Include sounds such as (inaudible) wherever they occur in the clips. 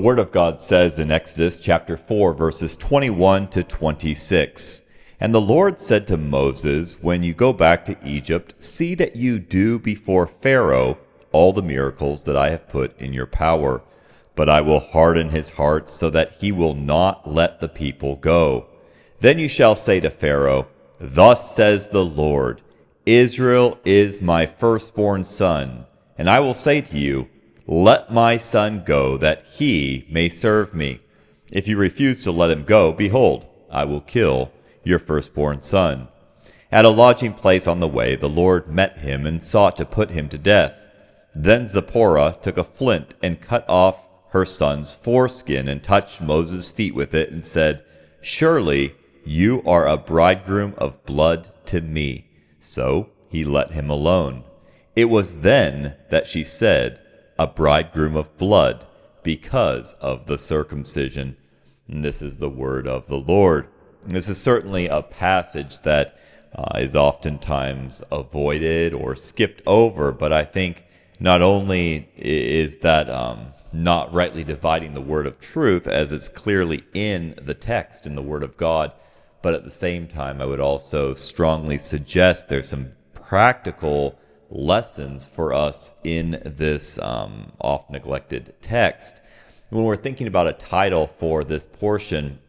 The Word of God says in Exodus chapter 4, verses 21 to 26. And the Lord said to Moses, When you go back to Egypt, see that you do before Pharaoh all the miracles that I have put in your power. But I will harden his heart so that he will not let the people go. Then you shall say to Pharaoh, Thus says the Lord, Israel is my firstborn son. And I will say to you, Let my son go, that he may serve me. If you refuse to let him go, behold, I will kill your firstborn son. At a lodging place on the way, the Lord met him and sought to put him to death. Then Zipporah took a flint and cut off her son's foreskin and touched Moses' feet with it and said, Surely you are a bridegroom of blood to me. So he let him alone. It was then that she said, A bridegroom of blood, because of the circumcision. And this is the word of the Lord. This is certainly a passage that uh, is oftentimes avoided or skipped over, but I think not only is that um, not rightly dividing the word of truth as it's clearly in the text in the word of God, but at the same time, I would also strongly suggest there's some practical lessons for us in this um, oft neglected text. When we're thinking about a title for this portion,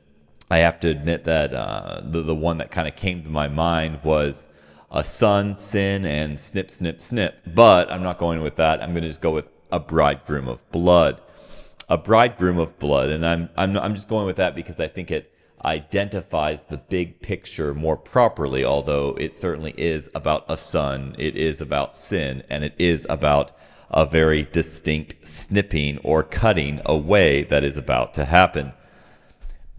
I have to admit that uh, the, the one that kind of came to my mind was a son, sin, and snip, snip, snip. But I'm not going with that. I'm going to just go with a bridegroom of blood. A bridegroom of blood. And I'm, I'm, I'm just going with that because I think it identifies the big picture more properly, although it certainly is about a son, it is about sin, and it is about a very distinct snipping or cutting away that is about to happen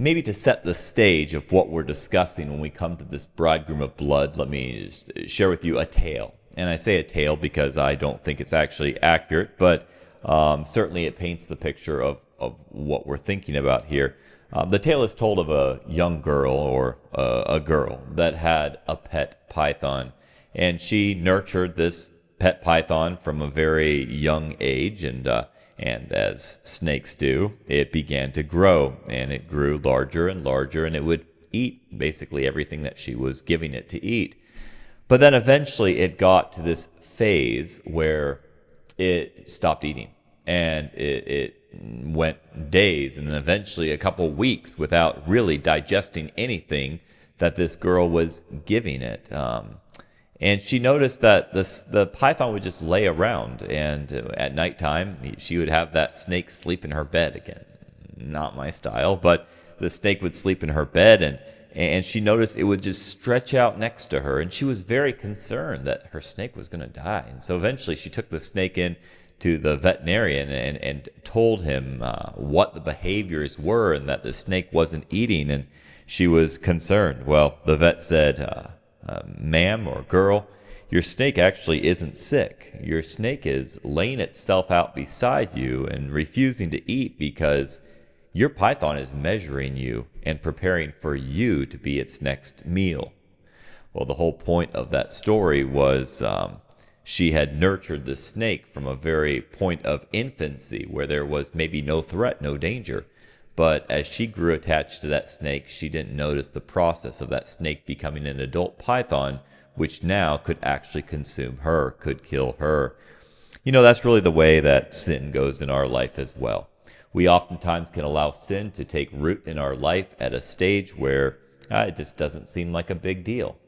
maybe to set the stage of what we're discussing when we come to this bridegroom of blood, let me share with you a tale. And I say a tale because I don't think it's actually accurate, but um, certainly it paints the picture of, of what we're thinking about here. Um, the tale is told of a young girl or uh, a girl that had a pet python, and she nurtured this pet python from a very young age, and uh, and as snakes do, it began to grow and it grew larger and larger and it would eat basically everything that she was giving it to eat. But then eventually it got to this phase where it stopped eating and it, it went days and then eventually a couple weeks without really digesting anything that this girl was giving it. Um, and she noticed that the the python would just lay around, and at nighttime she would have that snake sleep in her bed again. Not my style, but the snake would sleep in her bed, and and she noticed it would just stretch out next to her, and she was very concerned that her snake was going to die. And so eventually, she took the snake in to the veterinarian and and told him uh, what the behaviors were, and that the snake wasn't eating, and she was concerned. Well, the vet said. Uh, uh, ma'am or girl, your snake actually isn't sick. Your snake is laying itself out beside you and refusing to eat because your python is measuring you and preparing for you to be its next meal. Well, the whole point of that story was um, she had nurtured the snake from a very point of infancy where there was maybe no threat, no danger. But as she grew attached to that snake, she didn't notice the process of that snake becoming an adult python, which now could actually consume her, could kill her. You know, that's really the way that sin goes in our life as well. We oftentimes can allow sin to take root in our life at a stage where uh, it just doesn't seem like a big deal.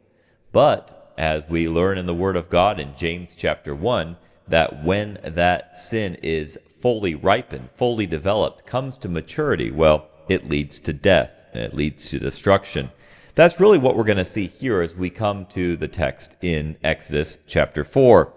But as we learn in the Word of God in James chapter 1, that when that sin is fully ripened, fully developed, comes to maturity, well, it leads to death, it leads to destruction. That's really what we're going to see here as we come to the text in Exodus chapter 4.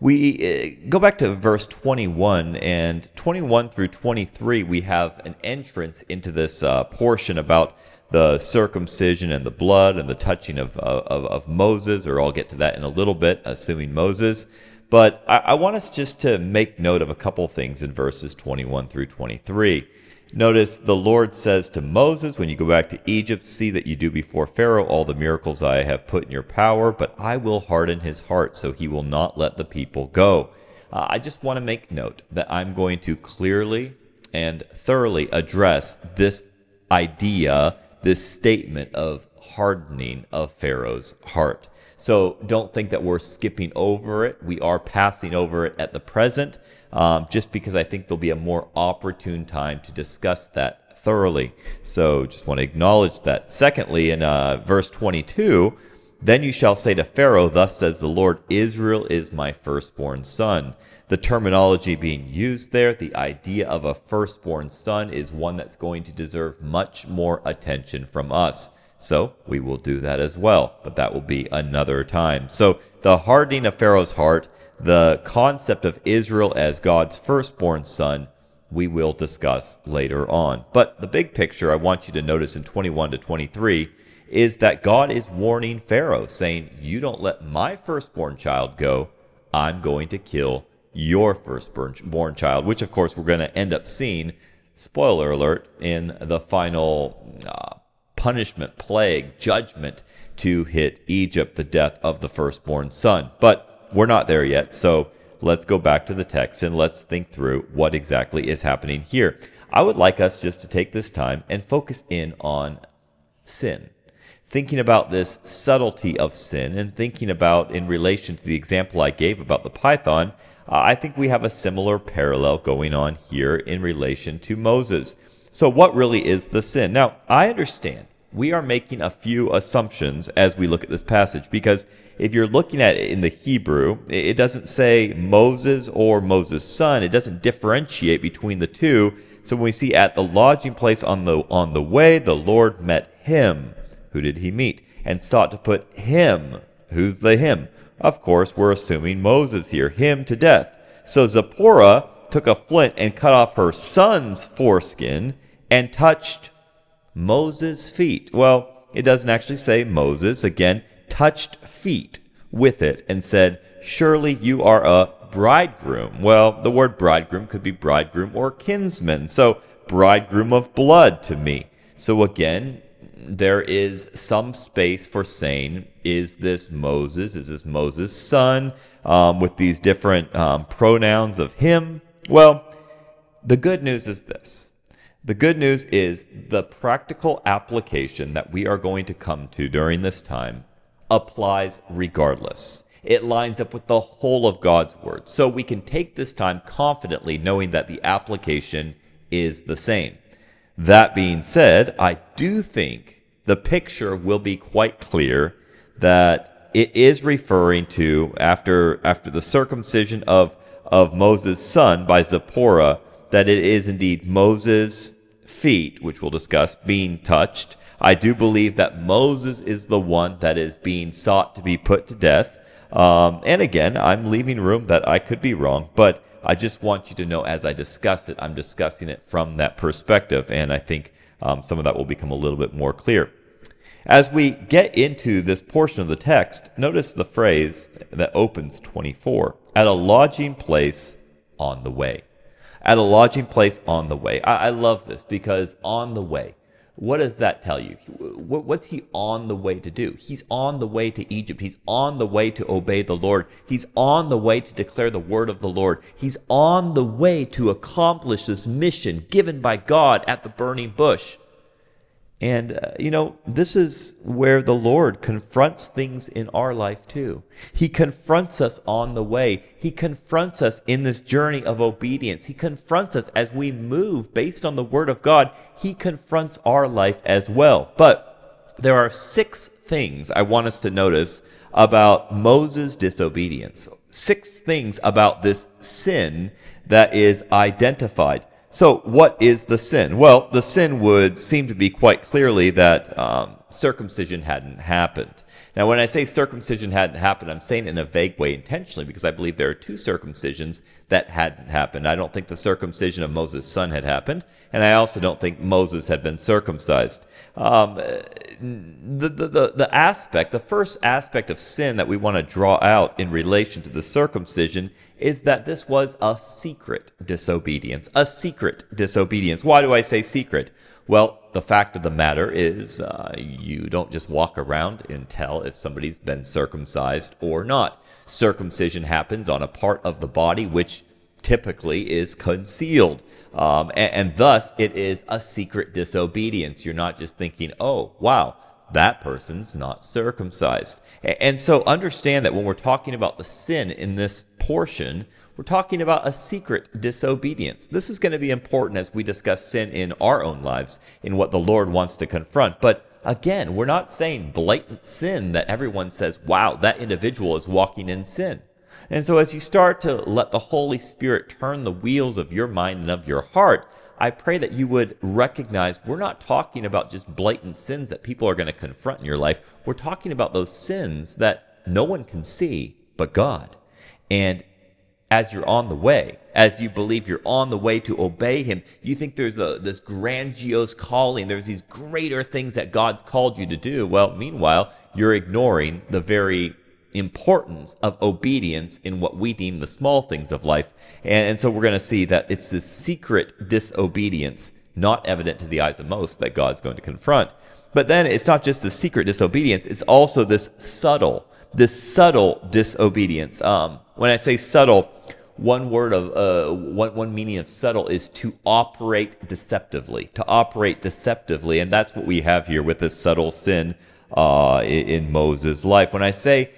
We uh, go back to verse 21, and 21 through 23, we have an entrance into this uh, portion about the circumcision and the blood and the touching of, of, of Moses, or I'll get to that in a little bit, assuming Moses. But I, I want us just to make note of a couple things in verses 21 through 23. Notice the Lord says to Moses, When you go back to Egypt, see that you do before Pharaoh all the miracles I have put in your power, but I will harden his heart so he will not let the people go. Uh, I just want to make note that I'm going to clearly and thoroughly address this idea, this statement of hardening of Pharaoh's heart. So don't think that we're skipping over it. We are passing over it at the present, um, just because I think there'll be a more opportune time to discuss that thoroughly. So just want to acknowledge that. Secondly, in uh, verse 22, then you shall say to Pharaoh, Thus says the Lord, Israel is my firstborn son. The terminology being used there, the idea of a firstborn son, is one that's going to deserve much more attention from us. So we will do that as well, but that will be another time. So the hardening of Pharaoh's heart, the concept of Israel as God's firstborn son, we will discuss later on. But the big picture I want you to notice in 21 to 23 is that God is warning Pharaoh, saying, You don't let my firstborn child go, I'm going to kill your firstborn child, which of course we're going to end up seeing, spoiler alert, in the final uh, punishment, plague, judgment to hit Egypt, the death of the firstborn son. But we're not there yet, so let's go back to the text and let's think through what exactly is happening here. I would like us just to take this time and focus in on sin. Thinking about this subtlety of sin and thinking about in relation to the example I gave about the python, uh, I think we have a similar parallel going on here in relation to Moses. So, what really is the sin? Now, I understand we are making a few assumptions as we look at this passage because if you're looking at it in the Hebrew, it doesn't say Moses or Moses' son. It doesn't differentiate between the two. So when we see at the lodging place on the on the way, the Lord met him. Who did he meet? And sought to put him. Who's the him? Of course, we're assuming Moses here, him to death. So Zipporah took a flint and cut off her son's foreskin and touched Moses' feet. Well, it doesn't actually say Moses. Again, touched feet with it and said, Surely you are a bridegroom. Well, the word bridegroom could be bridegroom or kinsman. So, bridegroom of blood to me. So, again, there is some space for saying, is this Moses? Is this Moses' son? Um, with these different um, pronouns of him. Well, the good news is this the good news is the practical application that we are going to come to during this time applies regardless. It lines up with the whole of God's word. So we can take this time confidently knowing that the application is the same. That being said, I do think the picture will be quite clear that it is referring to after after the circumcision of of Moses' son by Zipporah that it is indeed Moses' feet, which we'll discuss, being touched. I do believe that Moses is the one that is being sought to be put to death. Um, and again, I'm leaving room that I could be wrong, but I just want you to know as I discuss it, I'm discussing it from that perspective. And I think um, some of that will become a little bit more clear. As we get into this portion of the text, notice the phrase that opens 24 at a lodging place on the way at a lodging place on the way. I, I love this because on the way, what does that tell you? What's he on the way to do? He's on the way to Egypt. He's on the way to obey the Lord. He's on the way to declare the word of the Lord. He's on the way to accomplish this mission given by God at the burning bush. And, uh, you know, this is where the Lord confronts things in our life too. He confronts us on the way. He confronts us in this journey of obedience. He confronts us as we move based on the Word of God. He confronts our life as well. But there are six things I want us to notice about Moses' disobedience. Six things about this sin that is identified. So, what is the sin? Well, the sin would seem to be quite clearly that um, circumcision hadn't happened. Now, when I say circumcision hadn't happened, I'm saying in a vague way intentionally because I believe there are two circumcisions that hadn't happened. I don't think the circumcision of Moses' son had happened, and I also don't think Moses had been circumcised. Um, the, the, the, the aspect, the first aspect of sin that we want to draw out in relation to the circumcision is that this was a secret disobedience. A secret disobedience. Why do I say secret? Well, the fact of the matter is, uh, you don't just walk around and tell if somebody's been circumcised or not. Circumcision happens on a part of the body which typically is concealed. Um, and, and thus, it is a secret disobedience. You're not just thinking, oh, wow, that person's not circumcised. And so understand that when we're talking about the sin in this portion, we're talking about a secret disobedience. This is going to be important as we discuss sin in our own lives, in what the Lord wants to confront. But again, we're not saying blatant sin that everyone says, wow, that individual is walking in sin. And so as you start to let the Holy Spirit turn the wheels of your mind and of your heart, I pray that you would recognize we're not talking about just blatant sins that people are going to confront in your life. We're talking about those sins that no one can see but God. And as you're on the way, as you believe you're on the way to obey Him, you think there's a, this grandiose calling, there's these greater things that God's called you to do. Well, meanwhile, you're ignoring the very importance of obedience in what we deem the small things of life. And, and so we're going to see that it's this secret disobedience, not evident to the eyes of most, that God's going to confront. But then it's not just the secret disobedience, it's also this subtle, this subtle disobedience. Um, when I say subtle, one word of uh, one, one meaning of subtle is to operate deceptively to operate deceptively and that's what we have here with this subtle sin uh, in, in moses life when i say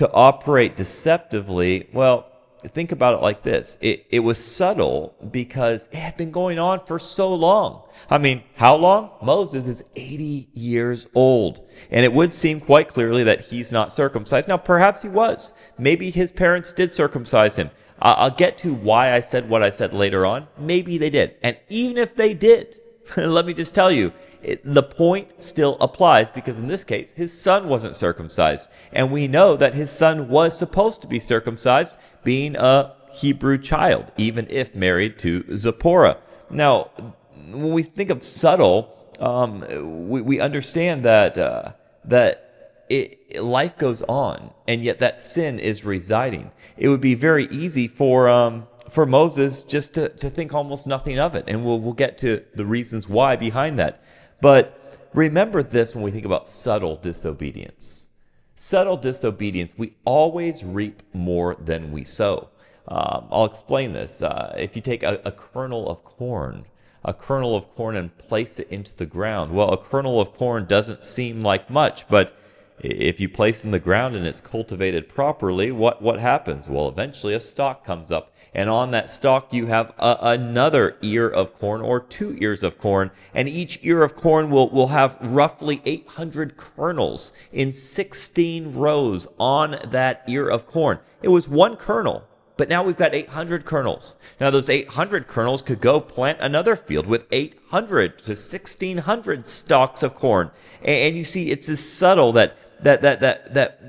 to operate deceptively, well, think about it like this it, it was subtle because it had been going on for so long. I mean, how long? Moses is 80 years old. And it would seem quite clearly that he's not circumcised. Now, perhaps he was. Maybe his parents did circumcise him. I'll get to why I said what I said later on. Maybe they did. And even if they did, (laughs) let me just tell you, it, the point still applies because in this case, his son wasn't circumcised. And we know that his son was supposed to be circumcised, being a Hebrew child, even if married to Zipporah. Now, when we think of subtle, um, we, we understand that, uh, that it, life goes on, and yet that sin is residing. It would be very easy for um, for Moses just to, to think almost nothing of it. And we'll, we'll get to the reasons why behind that. But remember this when we think about subtle disobedience. Subtle disobedience, we always reap more than we sow. Um, I'll explain this. Uh, if you take a, a kernel of corn, a kernel of corn and place it into the ground, well, a kernel of corn doesn't seem like much, but if you place in the ground and it's cultivated properly, what, what happens? Well, eventually a stalk comes up and on that stalk you have a, another ear of corn or two ears of corn, and each ear of corn will, will have roughly 800 kernels in 16 rows on that ear of corn. It was one kernel, but now we've got 800 kernels. Now those 800 kernels could go plant another field with 800 to 1600 stalks of corn. And, you see, it's this subtle that that that that that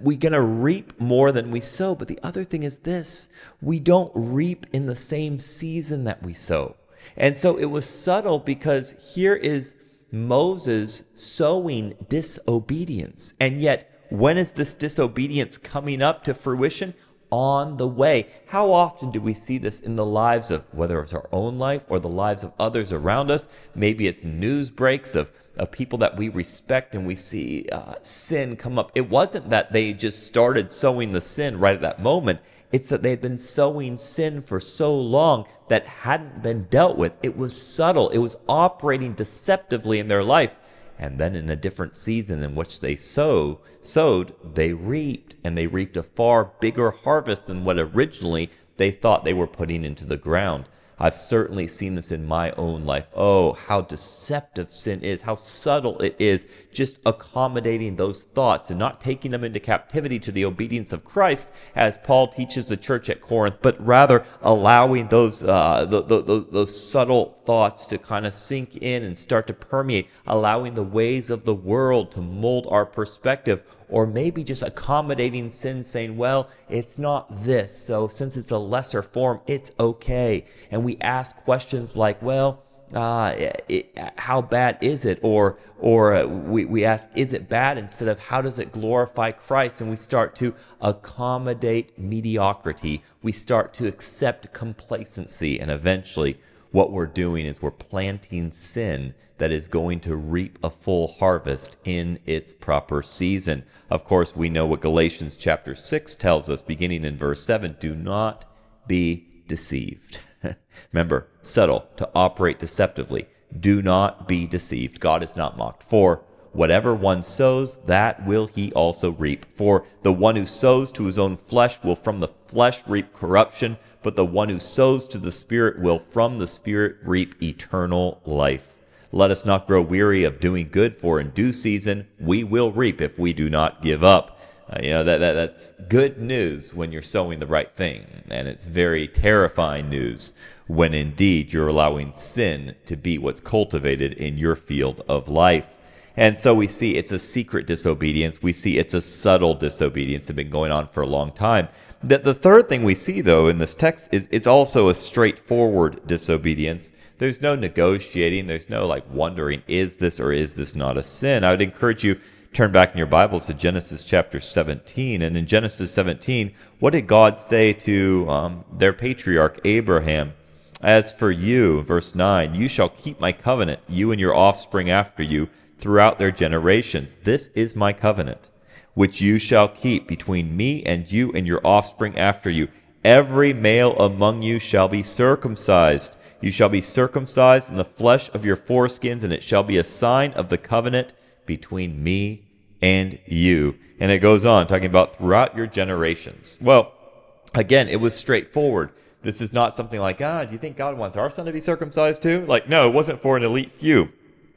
we're going to reap more than we sow. But the other thing is this we don't reap in the same season that we sow. And so it was subtle because here is Moses sowing disobedience. And yet, when is this disobedience coming up to fruition? On the way. How often do we see this in the lives of whether it's our own life or the lives of others around us? Maybe it's news breaks of of people that we respect and we see uh, sin come up. It wasn't that they just started sowing the sin right at that moment. It's that they had been sowing sin for so long that hadn't been dealt with. It was subtle. It was operating deceptively in their life. And then in a different season in which they sow, sowed, they reaped. And they reaped a far bigger harvest than what originally they thought they were putting into the ground. I've certainly seen this in my own life. Oh, how deceptive sin is, how subtle it is, just accommodating those thoughts and not taking them into captivity to the obedience of Christ, as Paul teaches the church at Corinth, but rather allowing those, uh, the, the, the, those subtle thoughts to kind of sink in and start to permeate, allowing the ways of the world to mold our perspective or maybe just accommodating sin, saying, well, it's not this, so since it's a lesser form, it's okay. And we ask questions like, well, uh, it, how bad is it? Or, or uh, we, we ask, is it bad? Instead of how does it glorify Christ? And we start to accommodate mediocrity. We start to accept complacency. And eventually, what we're doing is we're planting sin that is going to reap a full harvest in its proper season. Of course, we know what Galatians chapter 6 tells us, beginning in verse 7 do not be deceived. (laughs) Remember, subtle, to operate deceptively. Do not be deceived. God is not mocked. For whatever one sows, that will he also reap. For the one who sows to his own flesh will from the flesh reap corruption, but the one who sows to the Spirit will from the Spirit reap eternal life. Let us not grow weary of doing good, for in due season we will reap if we do not give up. Uh, you know that, that that's good news when you're sowing the right thing, and it's very terrifying news when indeed you're allowing sin to be what's cultivated in your field of life. And so we see it's a secret disobedience. We see it's a subtle disobedience that's been going on for a long time. The, the third thing we see, though, in this text is it's also a straightforward disobedience. There's no negotiating. There's no like wondering, is this or is this not a sin? I would encourage you turn back in your Bibles to Genesis chapter 17. And in Genesis 17, what did God say to um, their patriarch Abraham? As for you, verse 9, you shall keep my covenant, you and your offspring after you, throughout their generations. This is my covenant, which you shall keep between me and you and your offspring after you. Every male among you shall be circumcised. You shall be circumcised in the flesh of your foreskins, and it shall be a sign of the covenant between me and you. And it goes on talking about throughout your generations. Well, again, it was straightforward. This is not something like, ah, do you think God wants our son to be circumcised too? Like, no, it wasn't for an elite few.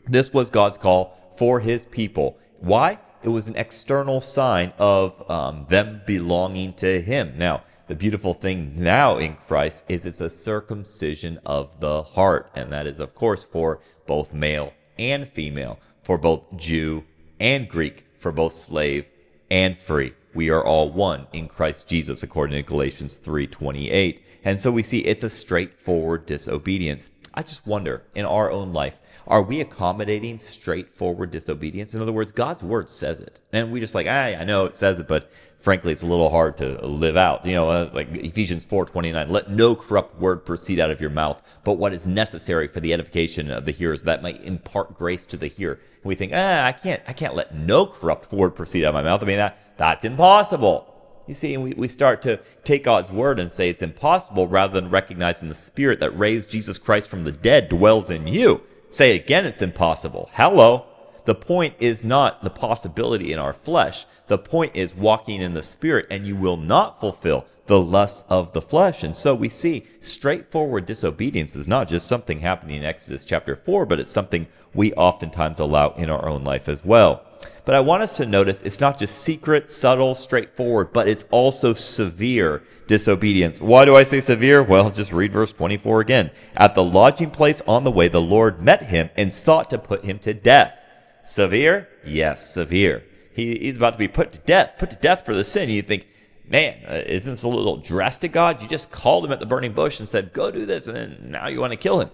This was God's call for his people. Why? It was an external sign of um, them belonging to him. Now, the beautiful thing now in Christ is it's a circumcision of the heart. And that is, of course, for both male and female for both Jew and Greek, for both slave and free. We are all one in Christ Jesus, according to Galatians 3:28. And so we see it's a straightforward disobedience. I just wonder in our own life, are we accommodating straightforward disobedience? In other words, God's word says it. And we just like, I, I know it says it, but frankly, it's a little hard to live out. You know, uh, like Ephesians 4:29, let no corrupt word proceed out of your mouth, but what is necessary for the edification of the hearers that might impart grace to the hearer. And we think, ah, I can't, I can't let no corrupt word proceed out of my mouth. I mean, that, that's impossible. You see, we, we start to take God's word and say it's impossible rather than recognizing the spirit that raised Jesus Christ from the dead dwells in you. Say again, it's impossible. Hello. The point is not the possibility in our flesh. The point is walking in the spirit and you will not fulfill the lusts of the flesh. And so we see straightforward disobedience is not just something happening in Exodus chapter 4, but it's something we oftentimes allow in our own life as well. But I want us to notice it's not just secret, subtle, straightforward, but it's also severe disobedience. Why do I say severe? Well, just read verse 24 again. At the lodging place on the way, the Lord met him and sought to put him to death. Severe? Yes, severe. He, he's about to be put to death, put to death for the sin. You think, man, uh, isn't this a little drastic, God? You just called him at the burning bush and said, go do this, and then now you want to kill him.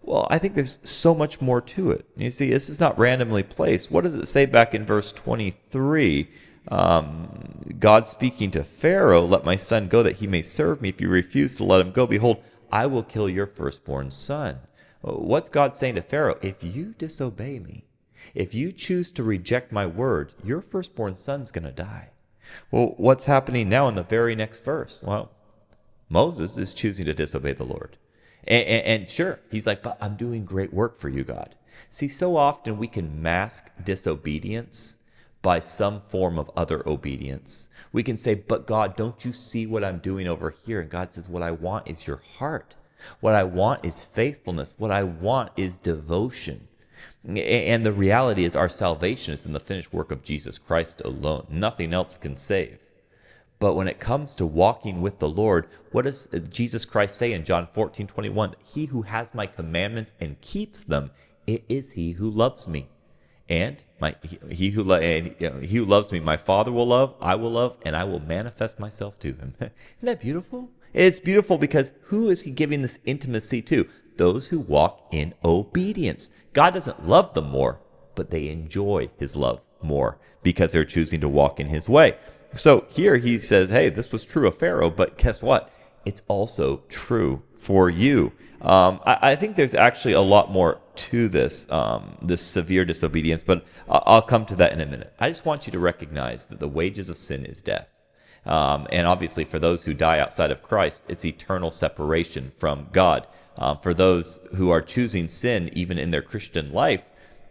Well, I think there's so much more to it. You see, this is not randomly placed. What does it say back in verse 23? Um, God speaking to Pharaoh, Let my son go that he may serve me. If you refuse to let him go, behold, I will kill your firstborn son. What's God saying to Pharaoh? If you disobey me, if you choose to reject my word, your firstborn son's going to die. Well, what's happening now in the very next verse? Well, Moses is choosing to disobey the Lord. And, and, and, sure, he's like, but I'm doing great work for you, God. See, so often we can mask disobedience by some form of other obedience. We can say, but God, don't you see what I'm doing over here? And God says, what I want is your heart. What I want is faithfulness. What I want is devotion. And the reality is, our salvation is in the finished work of Jesus Christ alone. Nothing else can save. But when it comes to walking with the Lord, what does uh, Jesus Christ say in John 14, 21? He who has my commandments and keeps them, it is he who loves me. And my, he, who lo- and, you know, he who loves me, my Father will love, I will love, and I will manifest myself to him. (laughs) Isn't that beautiful? It's beautiful because who is he giving this intimacy to? Those who walk in obedience. God doesn't love them more, but they enjoy his love more because they're choosing to walk in his way. So here he says, hey, this was true of Pharaoh, but guess what? It's also true for you. Um, I, I, think there's actually a lot more to this, um, this severe disobedience, but I'll come to that in a minute. I just want you to recognize that the wages of sin is death. Um, and obviously, for those who die outside of Christ, it's eternal separation from God. Um, for those who are choosing sin, even in their Christian life,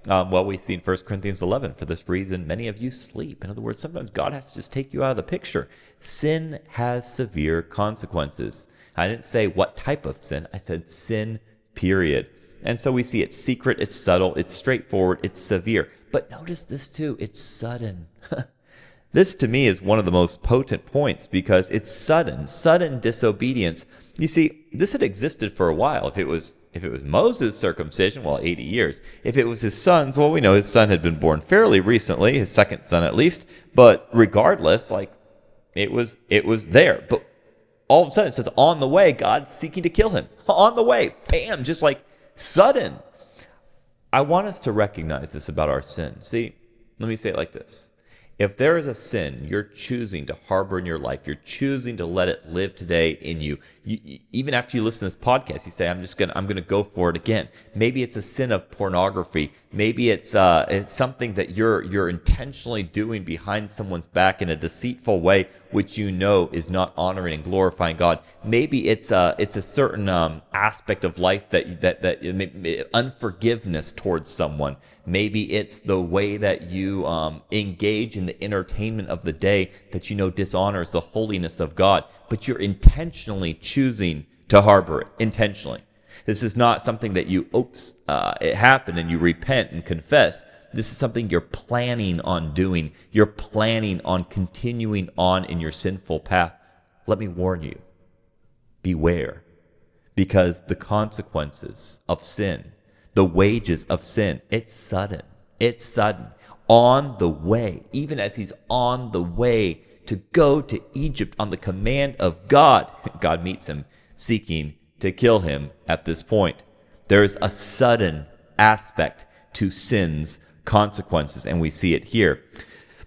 um, well, we see in 1 Corinthians 11, for this reason, many of you sleep. In other words, sometimes God has to just take you out of the picture. Sin has severe consequences. I didn't say what type of sin, I said sin, period. And so we see it's secret, it's subtle, it's straightforward, it's severe. But notice this too it's sudden. (laughs) this to me is one of the most potent points because it's sudden, sudden disobedience. You see, this had existed for a while. If it was if it was Moses' circumcision, well, 80 years. If it was his son's, well, we know his son had been born fairly recently, his second son at least. But regardless, like it was it was there. But all of a sudden it says on the way, God's seeking to kill him. (laughs) On the way, bam, just like sudden. I want us to recognize this about our sin. See, let me say it like this. If there is a sin you're choosing to harbor in your life, you're choosing to let it live today in you, you, even after you listen to this podcast, you say, "I'm just gonna, I'm gonna go for it again." Maybe it's a sin of pornography. Maybe it's, uh, it's something that you're you're intentionally doing behind someone's back in a deceitful way, which you know is not honoring and glorifying God. Maybe it's a it's a certain um, aspect of life that that that unforgiveness towards someone. Maybe it's the way that you um, engage in the entertainment of the day that you know dishonors the holiness of God but you're intentionally choosing to harbor it intentionally. This is not something that you, oops, uh, it happened and you repent and confess. This is something you're planning on doing. You're planning on continuing on in your sinful path. Let me warn you beware, because the consequences of sin, the wages of sin, it's sudden. It's sudden. On the way, even as he's on the way to go to Egypt on the command of God. (laughs) God meets him, seeking to kill him at this point. There is a sudden aspect to sin's consequences, and we see it here.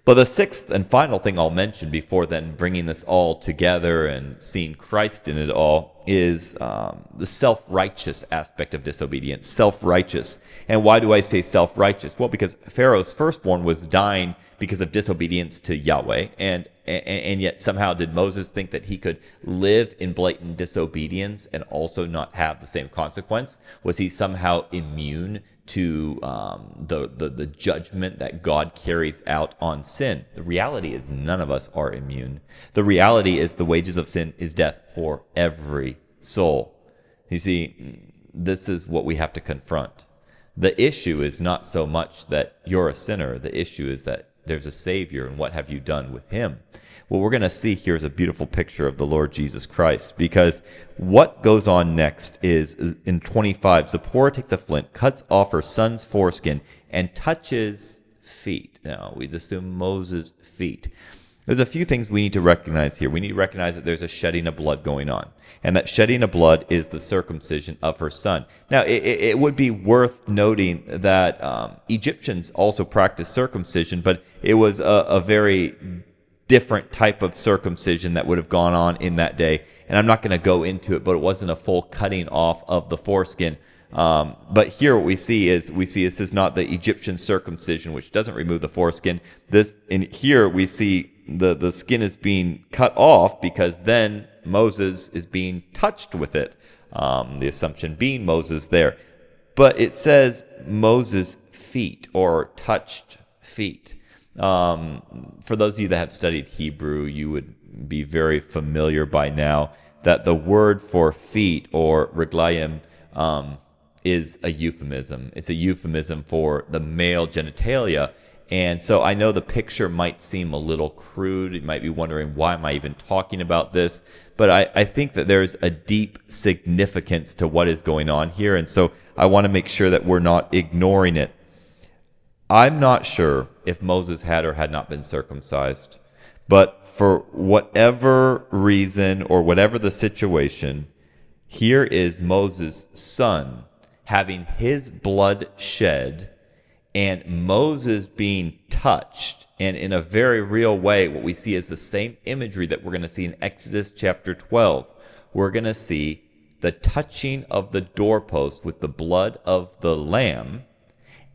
But the sixth and final thing I'll mention before then bringing this all together and seeing Christ in it all is um, the self righteous aspect of disobedience. Self righteous. And why do I say self righteous? Well, because Pharaoh's firstborn was dying because of disobedience to Yahweh. And, and, and yet somehow did Moses think that he could live in blatant disobedience and also not have the same consequence? Was he somehow immune to um, the, the, the judgment that God carries out on sin. The reality is none of us are immune. The reality is the wages of sin is death for every soul. You see, this is what we have to confront. The issue is not so much that you're a sinner. The issue is that there's a Savior, and what have you done with Him? What we're going to see here is a beautiful picture of the Lord Jesus Christ because what goes on next is, in 25, Zipporah takes a flint, cuts off her son's foreskin, and touches feet. Now, we'd assume Moses' feet. There's a few things we need to recognize here. We need to recognize that there's a shedding of blood going on, and that shedding of blood is the circumcision of her son. Now, it, it would be worth noting that um, Egyptians also practiced circumcision, but it was a, a very different type of circumcision that would have gone on in that day. And I'm not going to go into it, but it wasn't a full cutting off of the foreskin. Um, but here, what we see is we see this is not the Egyptian circumcision, which doesn't remove the foreskin. This in here we see the the skin is being cut off because then Moses is being touched with it. Um, the assumption being Moses there, but it says Moses' feet or touched feet. Um, for those of you that have studied Hebrew, you would be very familiar by now that the word for feet or reglayim um, is a euphemism. It's a euphemism for the male genitalia. And so I know the picture might seem a little crude. You might be wondering, why am I even talking about this? But I, I think that there's a deep significance to what is going on here. And so I want to make sure that we're not ignoring it. I'm not sure if Moses had or had not been circumcised, but for whatever reason or whatever the situation, here is Moses' son having his blood shed and Moses being touched. And in a very real way, what we see is the same imagery that we're going to see in Exodus chapter 12. We're going to see the touching of the doorpost with the blood of the lamb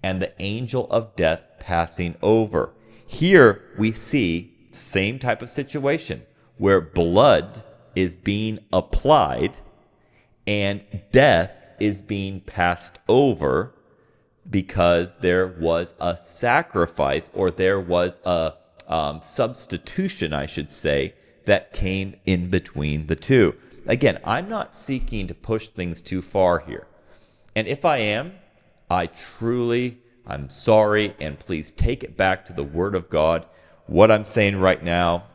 and the angel of death passing over. Here we see same type of situation. where blood is being applied and death is being passed over because there was a sacrifice or there was a um, substitution, I should say, that came in between the two. Again, I'm not seeking to push things too far here. And if I am, I truly, I'm sorry, and please take it back to the Word of God. What I'm saying right now,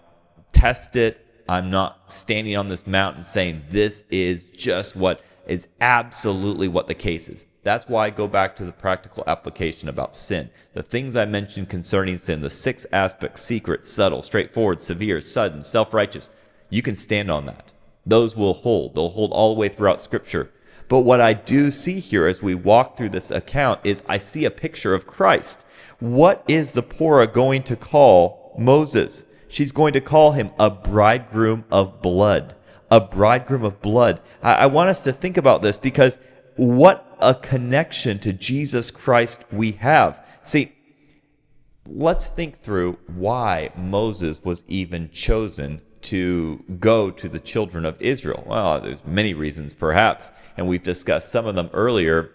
test it. I'm not standing on this mountain saying this is just what is absolutely what the case is. That's why I go back to the practical application about sin. The things I mentioned concerning sin, the six aspects secret, subtle, straightforward, severe, sudden, self righteous you can stand on that. Those will hold. They'll hold all the way throughout Scripture. But what I do see here as we walk through this account is I see a picture of Christ. What is the Zipporah going to call Moses? She's going to call him a bridegroom of blood. A bridegroom of blood. I, I want us to think about this because what a connection to Jesus Christ we have. See, let's think through why Moses was even chosen to go to the children of Israel. Well, there's many reasons perhaps, and we've discussed some of them earlier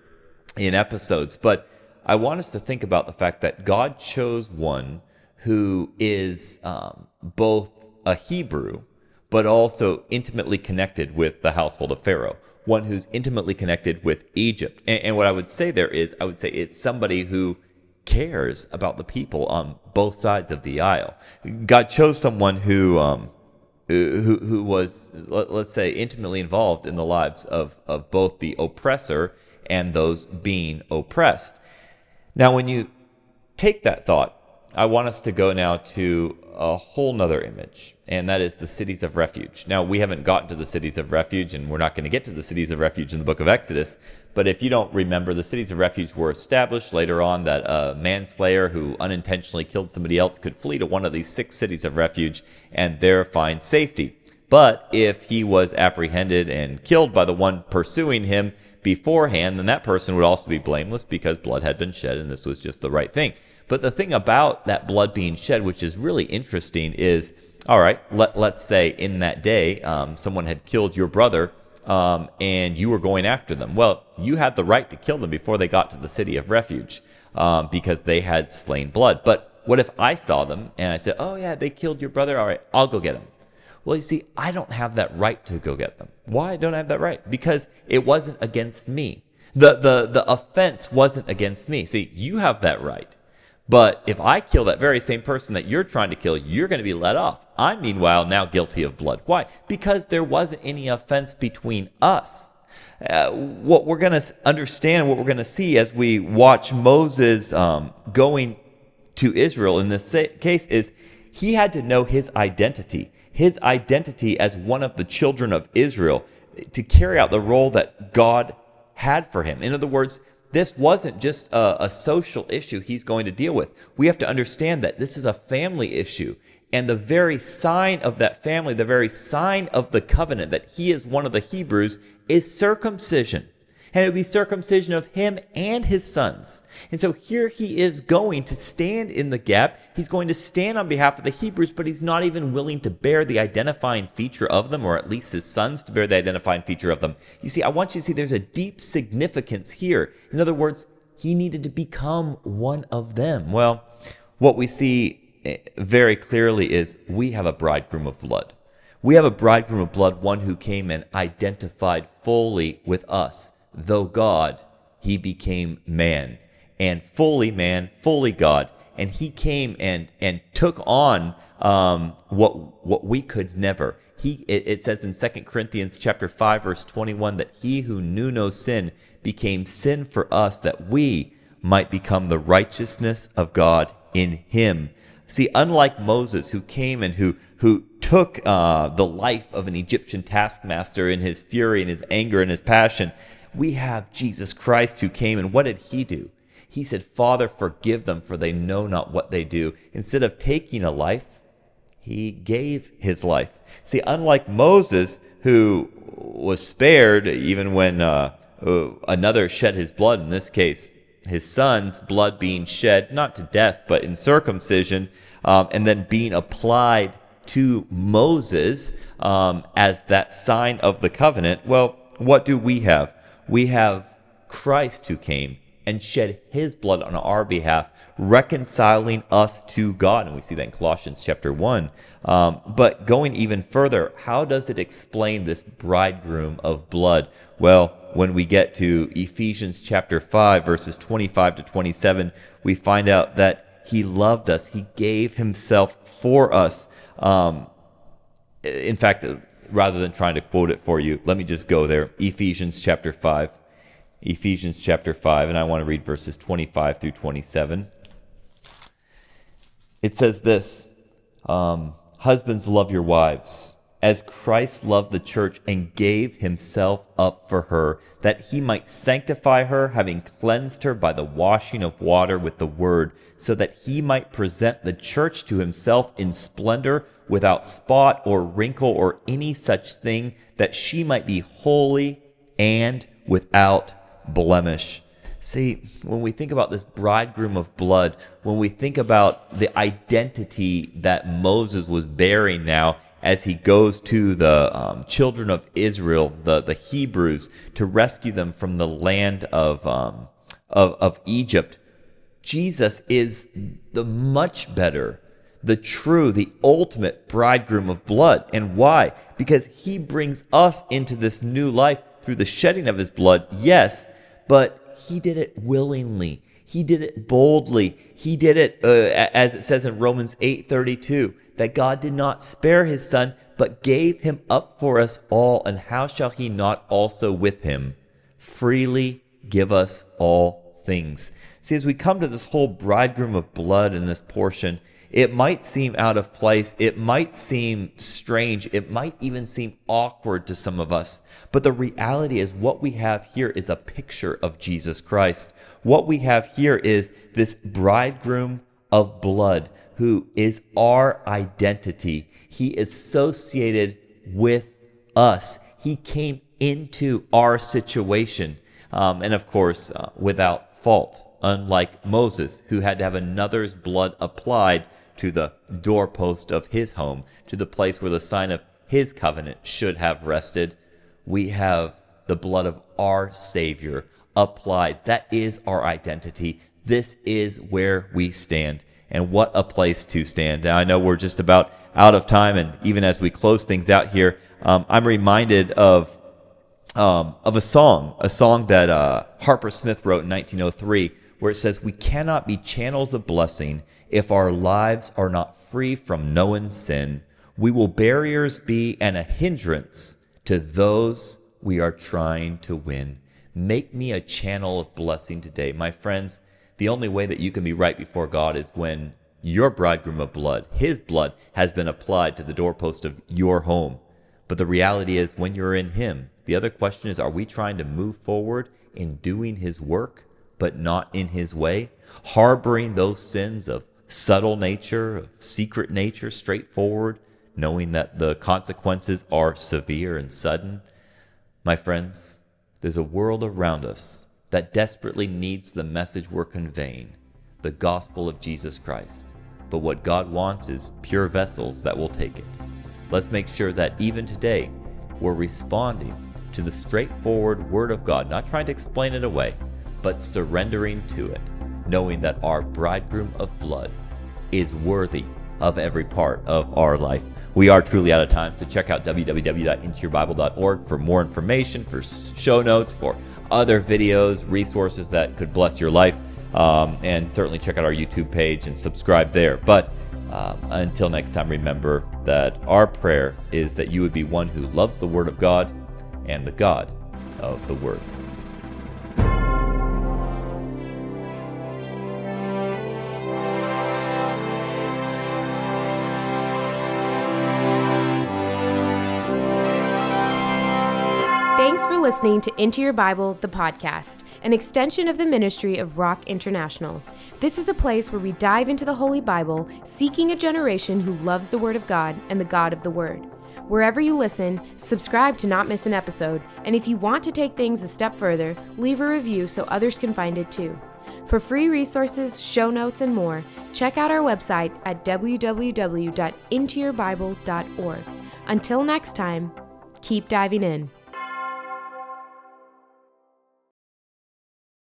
in episodes, but I want us to think about the fact that God chose one who is um, both a Hebrew, but also intimately connected with the household of Pharaoh one who's intimately connected with Egypt. And, and, what I would say there is, I would say it's somebody who cares about the people on both sides of the aisle. God chose someone who, um, who, who was, let, us say, intimately involved in the lives of, of both the oppressor and those being oppressed. Now, when you take that thought, I want us to go now to a whole nother image, and that is the cities of refuge. Now, we haven't gotten to the cities of refuge, and we're not going to get to the cities of refuge in the book of Exodus. But if you don't remember, the cities of refuge were established later on that a manslayer who unintentionally killed somebody else could flee to one of these six cities of refuge and there find safety. But if he was apprehended and killed by the one pursuing him beforehand, then that person would also be blameless because blood had been shed and this was just the right thing. But the thing about that blood being shed, which is really interesting, is all right, let, let's say in that day um, someone had killed your brother um, and you were going after them. Well, you had the right to kill them before they got to the city of refuge um, because they had slain blood. But what if I saw them and I said, oh, yeah, they killed your brother? All right, I'll go get them. Well, you see, I don't have that right to go get them. Why don't I have that right? Because it wasn't against me. The, the, the offense wasn't against me. See, you have that right. But if I kill that very same person that you're trying to kill, you're going to be let off. I'm meanwhile now guilty of blood. Why? Because there wasn't any offense between us. Uh, what we're going to understand, what we're going to see as we watch Moses um, going to Israel in this case is he had to know his identity, his identity as one of the children of Israel to carry out the role that God had for him. In other words, this wasn't just a, a, social issue he's going to deal with. We have to understand that this is a family issue. And the very sign of that family, the very sign of the covenant that he is one of the Hebrews is circumcision and it would be circumcision of him and his sons. And so here he is going to stand in the gap. He's going to stand on behalf of the Hebrews, but he's not even willing to bear the identifying feature of them, or at least his sons to bear the identifying feature of them. You see, I want you to see there's a deep significance here. In other words, he needed to become one of them. Well, what we see eh, very clearly is we have a bridegroom of blood. We have a bridegroom of blood, one who came and identified fully with us though God, he became man and fully man, fully God. And he came and, and took on um, what, what we could never. He, it, it says in 2 Corinthians chapter 5, verse 21, that he who knew no sin became sin for us that we might become the righteousness of God in him. See, unlike Moses, who came and who, who took uh, the life of an Egyptian taskmaster in his fury and his anger and his passion, we have Jesus Christ who came, and what did he do? He said, Father, forgive them, for they know not what they do. Instead of taking a life, he gave his life. See, unlike Moses, who was spared even when uh, uh, another shed his blood, in this case, his son's blood being shed, not to death, but in circumcision, um, and then being applied to Moses um, as that sign of the covenant, well, what do we have? We have Christ who came and shed his blood on our behalf, reconciling us to God. And we see that in Colossians chapter 1. Um, but going even further, how does it explain this bridegroom of blood? Well, when we get to Ephesians chapter 5, verses 25 to 27, we find out that he loved us, he gave himself for us. Um, in fact, rather than trying to quote it for you, let me just go there. Ephesians chapter 5. Ephesians chapter 5, and I want to read verses 25 through 27. It says this um, Husbands, love your wives, as Christ loved the church and gave himself up for her, that he might sanctify her, having cleansed her by the washing of water with the word, so that he might present the church to himself in splendor, without spot or wrinkle or any such thing, that she might be holy and without blemish. See, when we think about this bridegroom of blood, when we think about the identity that Moses was bearing now as he goes to the um, children of Israel, the, the Hebrews, to rescue them from the land of, um, of, of Egypt, Jesus is the much better, the true, the ultimate bridegroom of blood. And why? Because he brings us into this new life through the shedding of his blood, yes, but he did it willingly. He did it boldly. He did it, uh, as it says in Romans 8:32, that God did not spare his son, but gave him up for us all. And how shall he not also with him freely give us all things? See, as we come to this whole bridegroom of blood in this portion, it might seem out of place. It might seem strange. It might even seem awkward to some of us. But the reality is, what we have here is a picture of Jesus Christ. What we have here is this bridegroom of blood who is our identity. He is associated with us. He came into our situation. Um, and of course, uh, without fault, unlike Moses, who had to have another's blood applied to the doorpost of his home, to the place where the sign of his covenant should have rested. We have the blood of our Savior applied. That is our identity. This is where we stand. And what a place to stand. Now, I know we're just about out of time, and even as we close things out here, um, I'm reminded of um, of a song, a song that uh, Harper Smith wrote in 1903, where it says, "We cannot be channels of blessing if our lives are not free from known sin, we will barriers be and a hindrance to those we are trying to win. Make me a channel of blessing today. My friends, the only way that you can be right before God is when your bridegroom of blood, his blood, has been applied to the doorpost of your home. But the reality is, when you're in him, the other question is, are we trying to move forward in doing his work, but not in his way? Harboring those sins of subtle nature, of secret nature, straightforward, knowing that the consequences are severe and sudden. My friends, there's a world around us that desperately needs the message we're conveying, the gospel of Jesus Christ. But what God wants is pure vessels that will take it. Let's make sure that even today, we're responding to the straightforward Word of God, not trying to explain it away, but surrendering to it knowing that our bridegroom of blood is worthy of every part of our life. We are truly out of time, so check out www.intoyourbible.org for more information, for show notes, for other videos, resources that could bless your life, um, and certainly check out our YouTube page and subscribe there. But um, until next time, remember that our prayer is that you would be one who loves the Word of God and the God of the Word. Listening to Into Your Bible, the podcast, an extension of the ministry of Rock International. This is a place where we dive into the Holy Bible, seeking a generation who loves the Word of God and the God of the Word. Wherever you listen, subscribe to not miss an episode, and if you want to take things a step further, leave a review so others can find it too. For free resources, show notes, and more, check out our website at www.intoyourbible.org. Until next time, keep diving in.